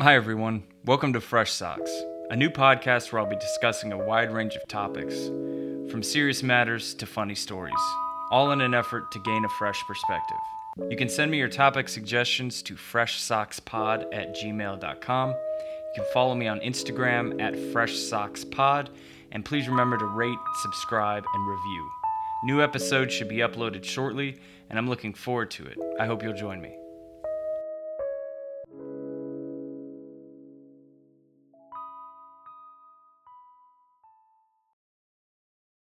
Hi, everyone. Welcome to Fresh Socks, a new podcast where I'll be discussing a wide range of topics, from serious matters to funny stories, all in an effort to gain a fresh perspective. You can send me your topic suggestions to freshsockspod at gmail.com. You can follow me on Instagram at freshsockspod, and please remember to rate, subscribe, and review. New episodes should be uploaded shortly, and I'm looking forward to it. I hope you'll join me.